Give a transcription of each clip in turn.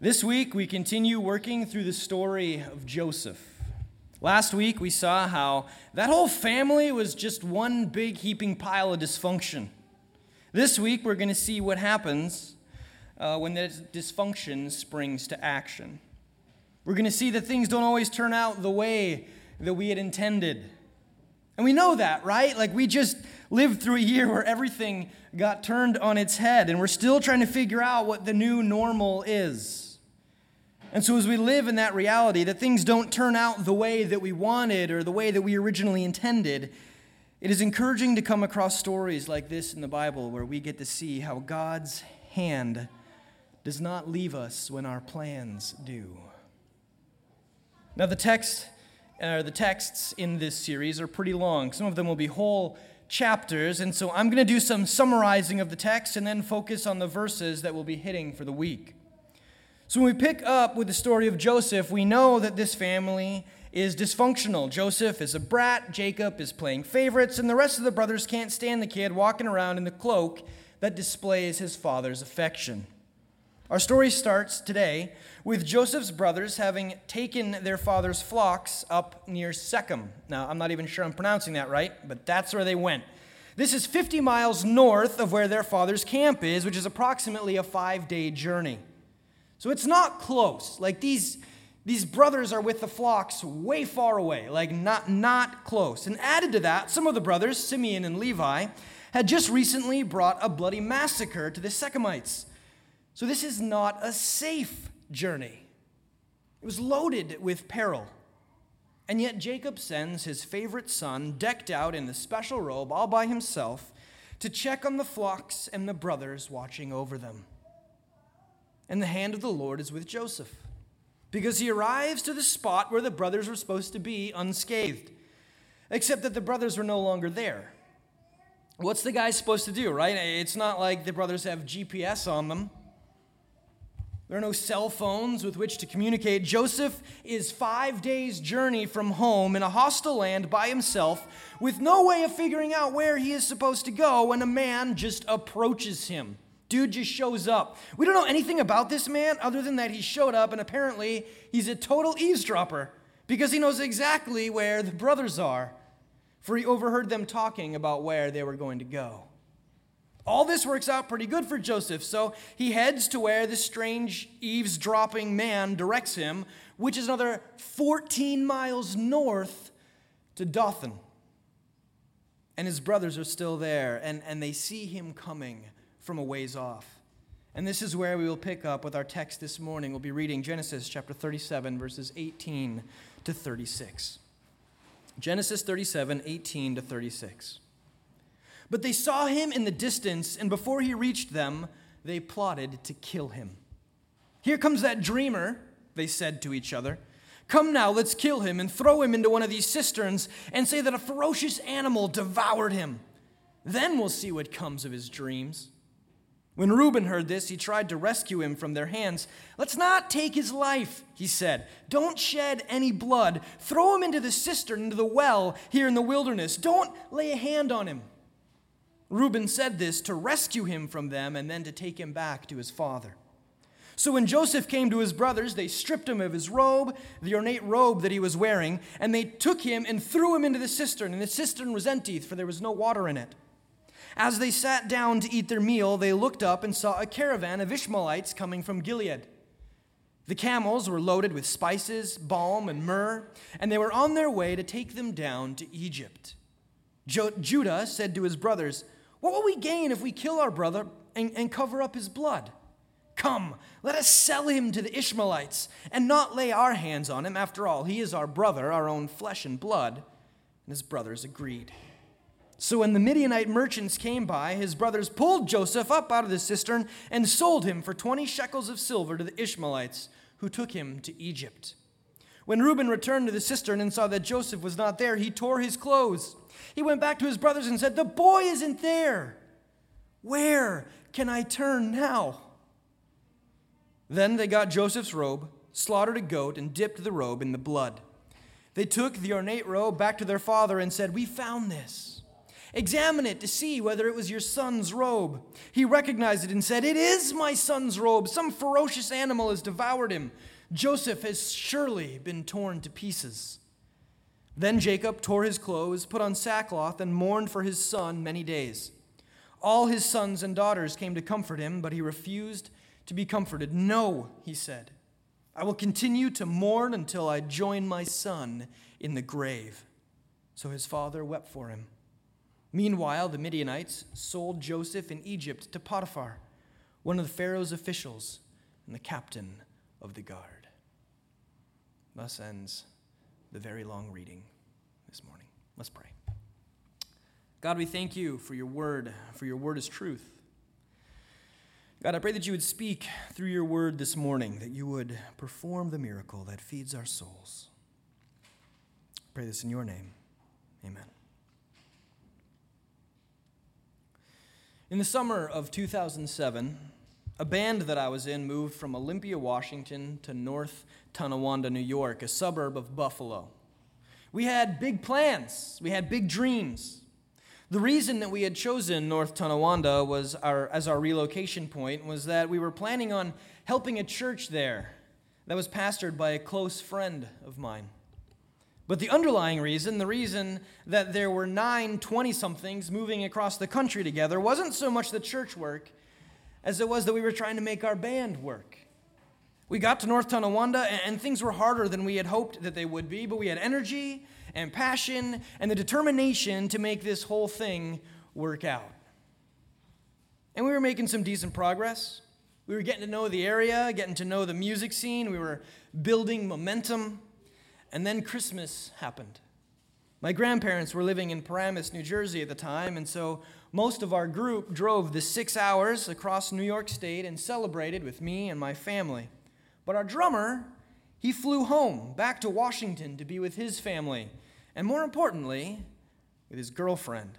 This week, we continue working through the story of Joseph. Last week, we saw how that whole family was just one big heaping pile of dysfunction. This week, we're going to see what happens uh, when that dysfunction springs to action. We're going to see that things don't always turn out the way that we had intended. And we know that, right? Like, we just lived through a year where everything got turned on its head, and we're still trying to figure out what the new normal is. And so, as we live in that reality, that things don't turn out the way that we wanted or the way that we originally intended, it is encouraging to come across stories like this in the Bible where we get to see how God's hand does not leave us when our plans do. Now, the text, uh, the texts in this series are pretty long. Some of them will be whole chapters, and so I'm going to do some summarizing of the text and then focus on the verses that we'll be hitting for the week. So when we pick up with the story of Joseph, we know that this family is dysfunctional. Joseph is a brat, Jacob is playing favorites, and the rest of the brothers can't stand the kid walking around in the cloak that displays his father's affection. Our story starts today with Joseph's brothers having taken their father's flocks up near Shechem. Now, I'm not even sure I'm pronouncing that right, but that's where they went. This is 50 miles north of where their father's camp is, which is approximately a five day journey. So it's not close. Like these, these brothers are with the flocks way far away, like not, not close. And added to that, some of the brothers, Simeon and Levi, had just recently brought a bloody massacre to the Shechemites. So this is not a safe journey. It was loaded with peril. And yet Jacob sends his favorite son, decked out in the special robe all by himself, to check on the flocks and the brothers watching over them and the hand of the Lord is with Joseph, because he arrives to the spot where the brothers were supposed to be unscathed, except that the brothers were no longer there. What's the guy supposed to do, right? It's not like the brothers have GPS on them. There are no cell phones with which to communicate. Joseph is five days' journey from home in a hostile land by himself with no way of figuring out where he is supposed to go when a man just approaches him. Dude just shows up. We don't know anything about this man other than that he showed up, and apparently he's a total eavesdropper because he knows exactly where the brothers are, for he overheard them talking about where they were going to go. All this works out pretty good for Joseph, so he heads to where this strange eavesdropping man directs him, which is another 14 miles north to Dothan. And his brothers are still there, and, and they see him coming from a ways off. And this is where we will pick up with our text this morning. We'll be reading Genesis chapter 37, verses 18 to 36. Genesis 37, 18 to 36. But they saw him in the distance, and before he reached them, they plotted to kill him. Here comes that dreamer, they said to each other. Come now, let's kill him and throw him into one of these cisterns and say that a ferocious animal devoured him. Then we'll see what comes of his dreams. When Reuben heard this, he tried to rescue him from their hands. Let's not take his life, he said. Don't shed any blood. Throw him into the cistern, into the well here in the wilderness. Don't lay a hand on him. Reuben said this to rescue him from them and then to take him back to his father. So when Joseph came to his brothers, they stripped him of his robe, the ornate robe that he was wearing, and they took him and threw him into the cistern. And the cistern was empty, for there was no water in it. As they sat down to eat their meal, they looked up and saw a caravan of Ishmaelites coming from Gilead. The camels were loaded with spices, balm, and myrrh, and they were on their way to take them down to Egypt. Jo- Judah said to his brothers, What will we gain if we kill our brother and, and cover up his blood? Come, let us sell him to the Ishmaelites and not lay our hands on him. After all, he is our brother, our own flesh and blood. And his brothers agreed. So when the Midianite merchants came by, his brothers pulled Joseph up out of the cistern and sold him for 20 shekels of silver to the Ishmaelites, who took him to Egypt. When Reuben returned to the cistern and saw that Joseph was not there, he tore his clothes. He went back to his brothers and said, The boy isn't there. Where can I turn now? Then they got Joseph's robe, slaughtered a goat, and dipped the robe in the blood. They took the ornate robe back to their father and said, We found this Examine it to see whether it was your son's robe. He recognized it and said, It is my son's robe. Some ferocious animal has devoured him. Joseph has surely been torn to pieces. Then Jacob tore his clothes, put on sackcloth, and mourned for his son many days. All his sons and daughters came to comfort him, but he refused to be comforted. No, he said, I will continue to mourn until I join my son in the grave. So his father wept for him. Meanwhile, the Midianites sold Joseph in Egypt to Potiphar, one of the Pharaoh's officials and the captain of the guard. Thus ends the very long reading this morning. Let's pray. God, we thank you for your word, for your word is truth. God, I pray that you would speak through your word this morning, that you would perform the miracle that feeds our souls. I pray this in your name. Amen. In the summer of 2007, a band that I was in moved from Olympia, Washington to North Tonawanda, New York, a suburb of Buffalo. We had big plans, we had big dreams. The reason that we had chosen North Tonawanda was our, as our relocation point was that we were planning on helping a church there that was pastored by a close friend of mine. But the underlying reason, the reason that there were nine 20 somethings moving across the country together, wasn't so much the church work as it was that we were trying to make our band work. We got to North Tonawanda, and things were harder than we had hoped that they would be, but we had energy and passion and the determination to make this whole thing work out. And we were making some decent progress. We were getting to know the area, getting to know the music scene, we were building momentum. And then Christmas happened. My grandparents were living in Paramus, New Jersey at the time, and so most of our group drove the six hours across New York State and celebrated with me and my family. But our drummer, he flew home back to Washington to be with his family, and more importantly, with his girlfriend,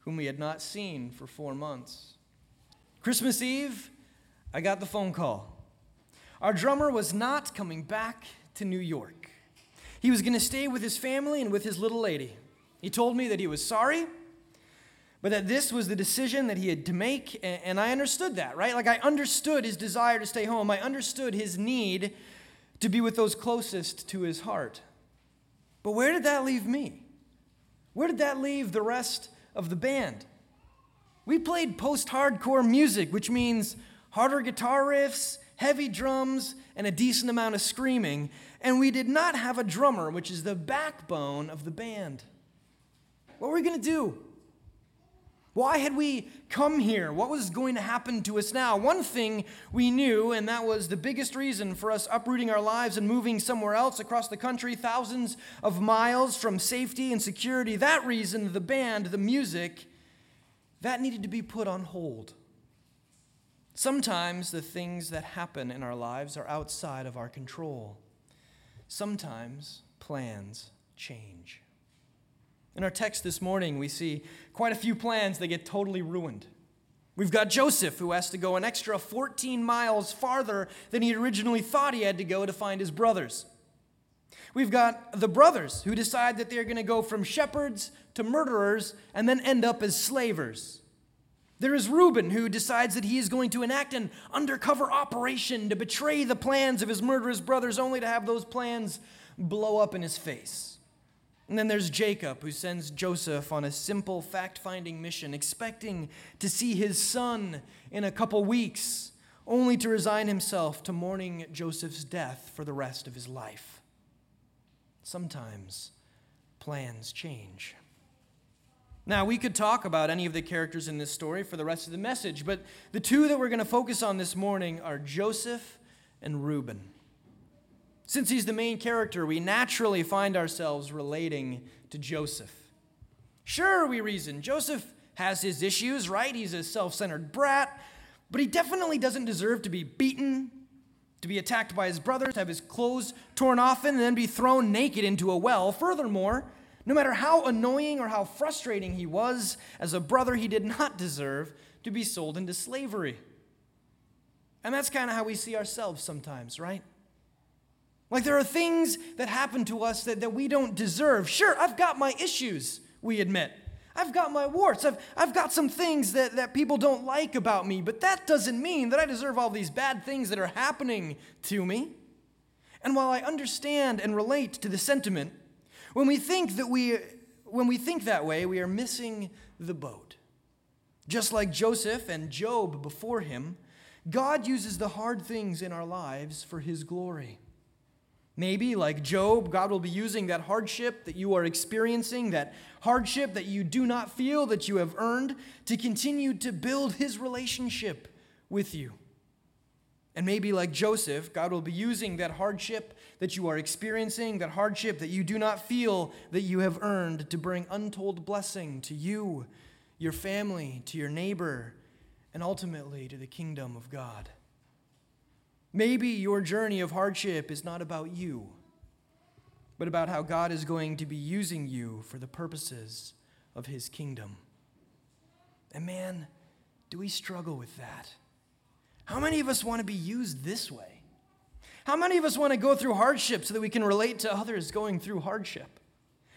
whom we had not seen for four months. Christmas Eve, I got the phone call. Our drummer was not coming back to New York. He was going to stay with his family and with his little lady. He told me that he was sorry, but that this was the decision that he had to make, and I understood that, right? Like I understood his desire to stay home. I understood his need to be with those closest to his heart. But where did that leave me? Where did that leave the rest of the band? We played post hardcore music, which means harder guitar riffs, heavy drums, and a decent amount of screaming and we did not have a drummer, which is the backbone of the band. What were we going to do? Why had we come here? What was going to happen to us now? One thing we knew, and that was the biggest reason for us uprooting our lives and moving somewhere else across the country, thousands of miles from safety and security, that reason, the band, the music, that needed to be put on hold. Sometimes the things that happen in our lives are outside of our control sometimes plans change. In our text this morning, we see quite a few plans that get totally ruined. We've got Joseph, who has to go an extra 14 miles farther than he originally thought he had to go to find his brothers. We've got the brothers, who decide that they're going to go from shepherds to murderers and then end up as slavers. There is Reuben, who decides that he is going to enact an undercover operation to betray the plans of his murderous brothers, only to have those plans blow up in his face. And then there's Jacob, who sends Joseph on a simple fact finding mission, expecting to see his son in a couple weeks, only to resign himself to mourning Joseph's death for the rest of his life. Sometimes plans change. Now, we could talk about any of the characters in this story for the rest of the message, but the two that we're going to focus on this morning are Joseph and Reuben. Since he's the main character, we naturally find ourselves relating to Joseph. Sure, we reason. Joseph has his issues, right? He's a self centered brat, but he definitely doesn't deserve to be beaten, to be attacked by his brothers, to have his clothes torn off, and then be thrown naked into a well. Furthermore, no matter how annoying or how frustrating he was, as a brother, he did not deserve to be sold into slavery. And that's kind of how we see ourselves sometimes, right? Like there are things that happen to us that, that we don't deserve. Sure, I've got my issues, we admit. I've got my warts. I've, I've got some things that, that people don't like about me, but that doesn't mean that I deserve all these bad things that are happening to me. And while I understand and relate to the sentiment, when we think that we when we think that way, we are missing the boat. Just like Joseph and Job before him, God uses the hard things in our lives for his glory. Maybe, like Job, God will be using that hardship that you are experiencing, that hardship that you do not feel that you have earned, to continue to build his relationship with you. And maybe, like Joseph, God will be using that hardship that you are experiencing, that hardship that you do not feel that you have earned, to bring untold blessing to you, your family, to your neighbor, and ultimately to the kingdom of God. Maybe your journey of hardship is not about you, but about how God is going to be using you for the purposes of his kingdom. And man, do we struggle with that? How many of us want to be used this way? How many of us want to go through hardship so that we can relate to others going through hardship?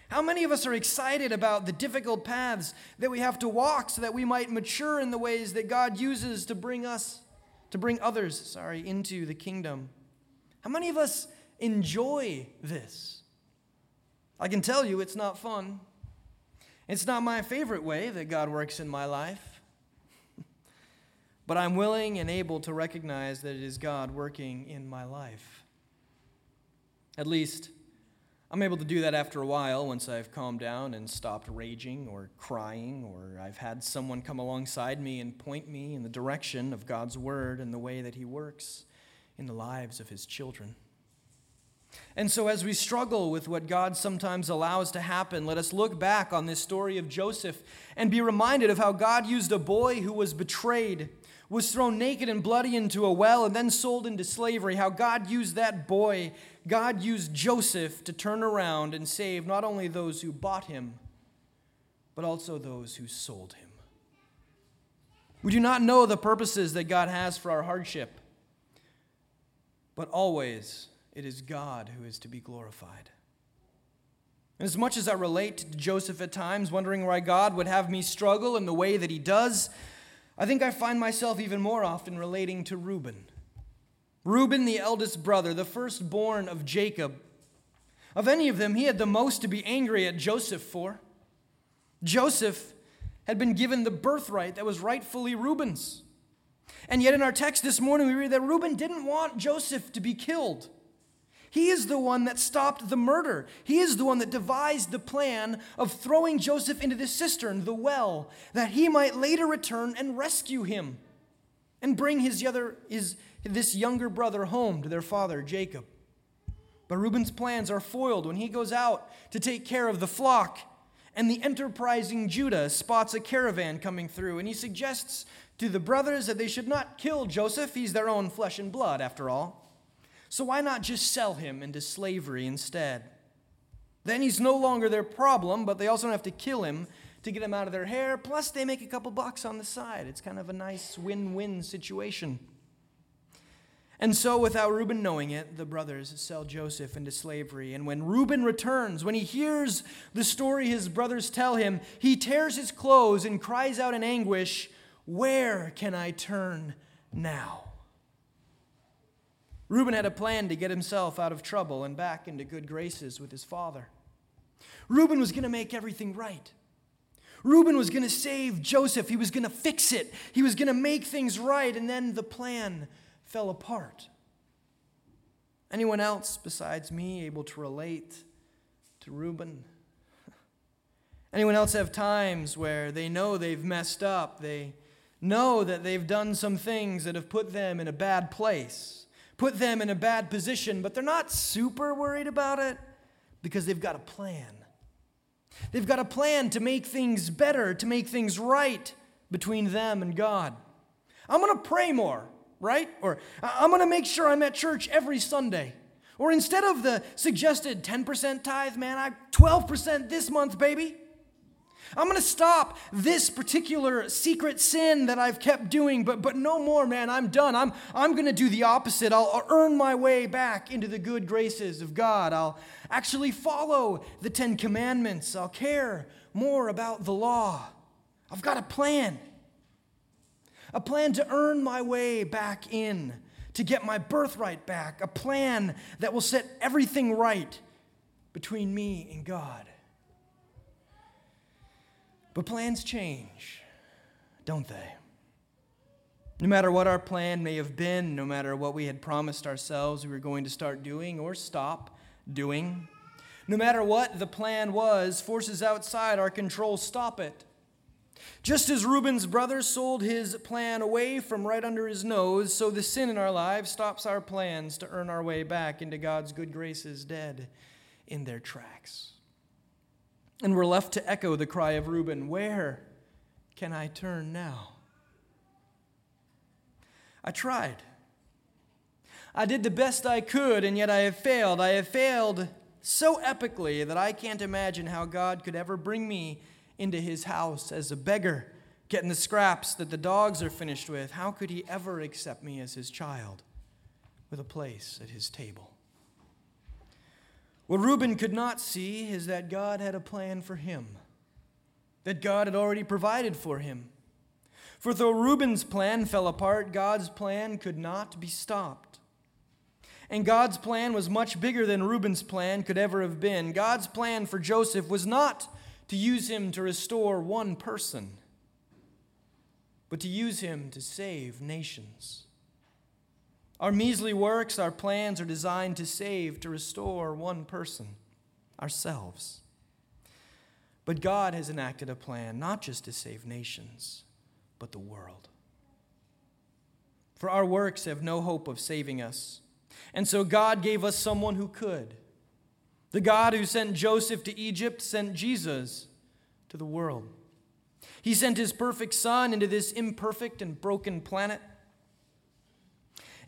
How many of us are excited about the difficult paths that we have to walk so that we might mature in the ways that God uses to bring us to bring others, sorry, into the kingdom. How many of us enjoy this? I can tell you it's not fun. It's not my favorite way that God works in my life. But I'm willing and able to recognize that it is God working in my life. At least, I'm able to do that after a while once I've calmed down and stopped raging or crying, or I've had someone come alongside me and point me in the direction of God's word and the way that He works in the lives of His children. And so, as we struggle with what God sometimes allows to happen, let us look back on this story of Joseph and be reminded of how God used a boy who was betrayed was thrown naked and bloody into a well and then sold into slavery, how God used that boy, God used Joseph to turn around and save not only those who bought him, but also those who sold him. We do not know the purposes that God has for our hardship, but always it is God who is to be glorified. And as much as I relate to Joseph at times, wondering why God would have me struggle in the way that he does, I think I find myself even more often relating to Reuben. Reuben, the eldest brother, the firstborn of Jacob. Of any of them, he had the most to be angry at Joseph for. Joseph had been given the birthright that was rightfully Reuben's. And yet, in our text this morning, we read that Reuben didn't want Joseph to be killed. He is the one that stopped the murder. He is the one that devised the plan of throwing Joseph into the cistern, the well, that he might later return and rescue him and bring his, other, his, this younger brother home to their father, Jacob. But Reuben's plans are foiled when he goes out to take care of the flock, and the enterprising Judah spots a caravan coming through, and he suggests to the brothers that they should not kill Joseph. He's their own flesh and blood, after all. So why not just sell him into slavery instead? Then he's no longer their problem, but they also don't have to kill him to get him out of their hair. Plus, they make a couple bucks on the side. It's kind of a nice win win situation. And so, without Reuben knowing it, the brothers sell Joseph into slavery. And when Reuben returns, when he hears the story his brothers tell him, he tears his clothes and cries out in anguish, Where can I turn now? Reuben had a plan to get himself out of trouble and back into good graces with his father. Reuben was going to make everything right. Reuben was going to save Joseph. He was going to fix it. He was going to make things right, and then the plan fell apart. Anyone else besides me able to relate to Reuben? Anyone else have times where they know they've messed up? They know that they've done some things that have put them in a bad place put them in a bad position, but they're not super worried about it because they've got a plan. They've got a plan to make things better, to make things right between them and God. I'm going to pray more, right? Or I'm going to make sure I'm at church every Sunday. Or instead of the suggested 10% tithe, man, I 12% this month, baby. I'm going to stop this particular secret sin that I've kept doing, but, but no more, man. I'm done. I'm, I'm going to do the opposite. I'll, I'll earn my way back into the good graces of God. I'll actually follow the Ten Commandments. I'll care more about the law. I've got a plan. A plan to earn my way back in, to get my birthright back. A plan that will set everything right between me and God. But plans change, don't they? No matter what our plan may have been, no matter what we had promised ourselves we were going to start doing or stop doing, no matter what the plan was, forces outside our control stop it. Just as Reuben's brother sold his plan away from right under his nose, so the sin in our lives stops our plans to earn our way back into God's good graces dead in their tracks. And we're left to echo the cry of Reuben Where can I turn now? I tried. I did the best I could, and yet I have failed. I have failed so epically that I can't imagine how God could ever bring me into his house as a beggar, getting the scraps that the dogs are finished with. How could he ever accept me as his child with a place at his table? What Reuben could not see is that God had a plan for him, that God had already provided for him. For though Reuben's plan fell apart, God's plan could not be stopped. And God's plan was much bigger than Reuben's plan could ever have been. God's plan for Joseph was not to use him to restore one person, but to use him to save nations. Our measly works, our plans are designed to save, to restore one person, ourselves. But God has enacted a plan not just to save nations but the world. For our works have no hope of saving us. And so God gave us someone who could. The God who sent Joseph to Egypt sent Jesus to the world. He sent his perfect Son into this imperfect and broken planet.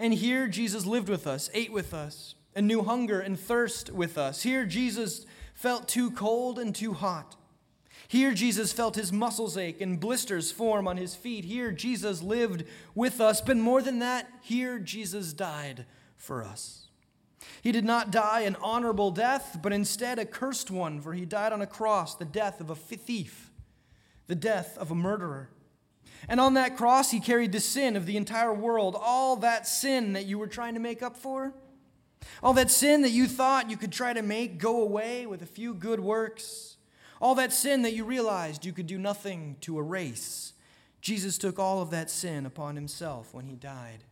And here Jesus lived with us, ate with us, and knew hunger and thirst with us. Here Jesus felt too cold and too hot. Here, Jesus felt his muscles ache and blisters form on his feet. Here, Jesus lived with us. But more than that, here, Jesus died for us. He did not die an honorable death, but instead a cursed one, for he died on a cross, the death of a thief, the death of a murderer. And on that cross, he carried the sin of the entire world, all that sin that you were trying to make up for, all that sin that you thought you could try to make go away with a few good works. All that sin that you realized you could do nothing to erase, Jesus took all of that sin upon himself when he died.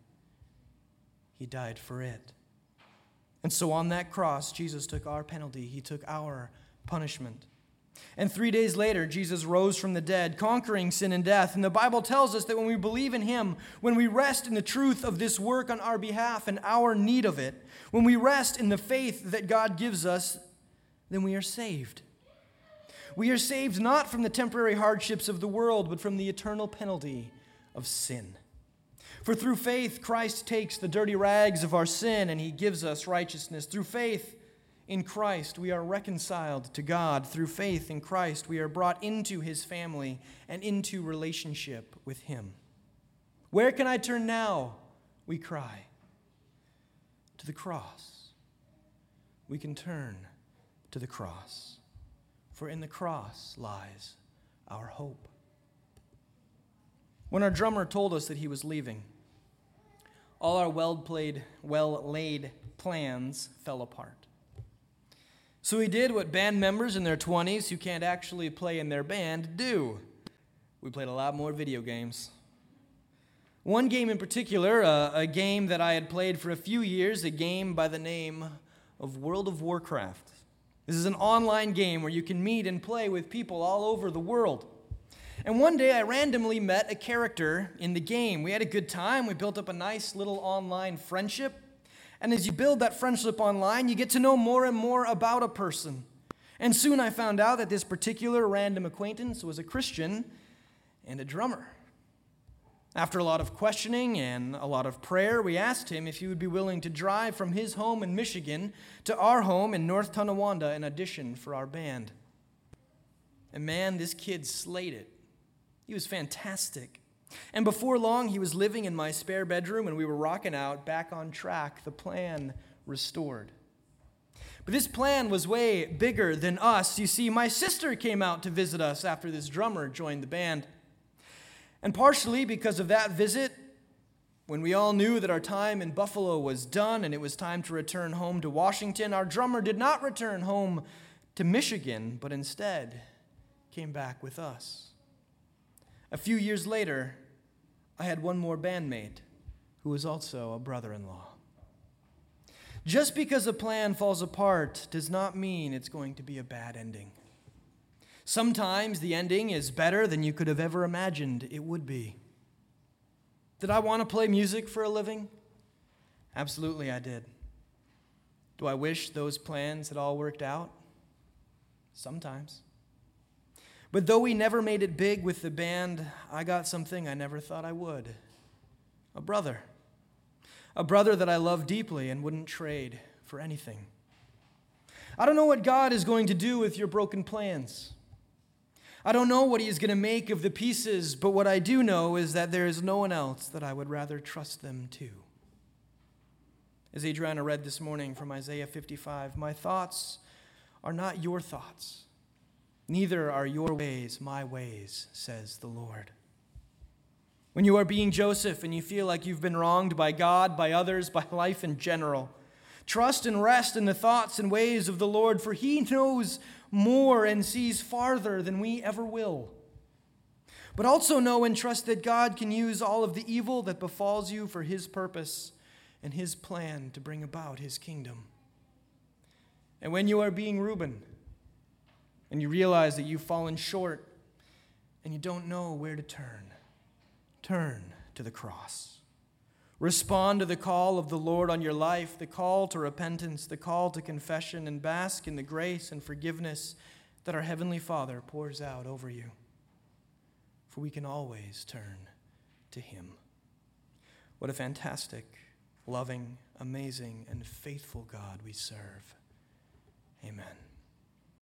He died for it. And so on that cross, Jesus took our penalty, he took our punishment. And three days later, Jesus rose from the dead, conquering sin and death. And the Bible tells us that when we believe in Him, when we rest in the truth of this work on our behalf and our need of it, when we rest in the faith that God gives us, then we are saved. We are saved not from the temporary hardships of the world, but from the eternal penalty of sin. For through faith, Christ takes the dirty rags of our sin and he gives us righteousness. Through faith in Christ, we are reconciled to God. Through faith in Christ, we are brought into his family and into relationship with him. Where can I turn now? We cry. To the cross. We can turn to the cross for in the cross lies our hope. When our drummer told us that he was leaving, all our well played, well laid plans fell apart. So we did what band members in their 20s who can't actually play in their band do. We played a lot more video games. One game in particular, uh, a game that I had played for a few years, a game by the name of World of Warcraft. This is an online game where you can meet and play with people all over the world. And one day I randomly met a character in the game. We had a good time. We built up a nice little online friendship. And as you build that friendship online, you get to know more and more about a person. And soon I found out that this particular random acquaintance was a Christian and a drummer. After a lot of questioning and a lot of prayer, we asked him if he would be willing to drive from his home in Michigan to our home in North Tonawanda in audition for our band. And man, this kid slayed it. He was fantastic. And before long, he was living in my spare bedroom and we were rocking out back on track, the plan restored. But this plan was way bigger than us. You see, my sister came out to visit us after this drummer joined the band. And partially because of that visit, when we all knew that our time in Buffalo was done and it was time to return home to Washington, our drummer did not return home to Michigan, but instead came back with us. A few years later, I had one more bandmate who was also a brother in law. Just because a plan falls apart does not mean it's going to be a bad ending. Sometimes the ending is better than you could have ever imagined it would be. Did I want to play music for a living? Absolutely, I did. Do I wish those plans had all worked out? Sometimes. But though we never made it big with the band, I got something I never thought I would a brother a brother that I love deeply and wouldn't trade for anything. I don't know what God is going to do with your broken plans. I don't know what He is going to make of the pieces, but what I do know is that there is no one else that I would rather trust them to. As Adriana read this morning from Isaiah 55, my thoughts are not your thoughts, neither are your ways my ways, says the Lord. When you are being Joseph and you feel like you've been wronged by God, by others, by life in general, trust and rest in the thoughts and ways of the Lord, for He knows more and sees farther than we ever will. But also know and trust that God can use all of the evil that befalls you for His purpose and His plan to bring about His kingdom. And when you are being Reuben and you realize that you've fallen short and you don't know where to turn, turn to the cross. Respond to the call of the Lord on your life, the call to repentance, the call to confession, and bask in the grace and forgiveness that our Heavenly Father pours out over you. For we can always turn to Him. What a fantastic, loving, amazing, and faithful God we serve.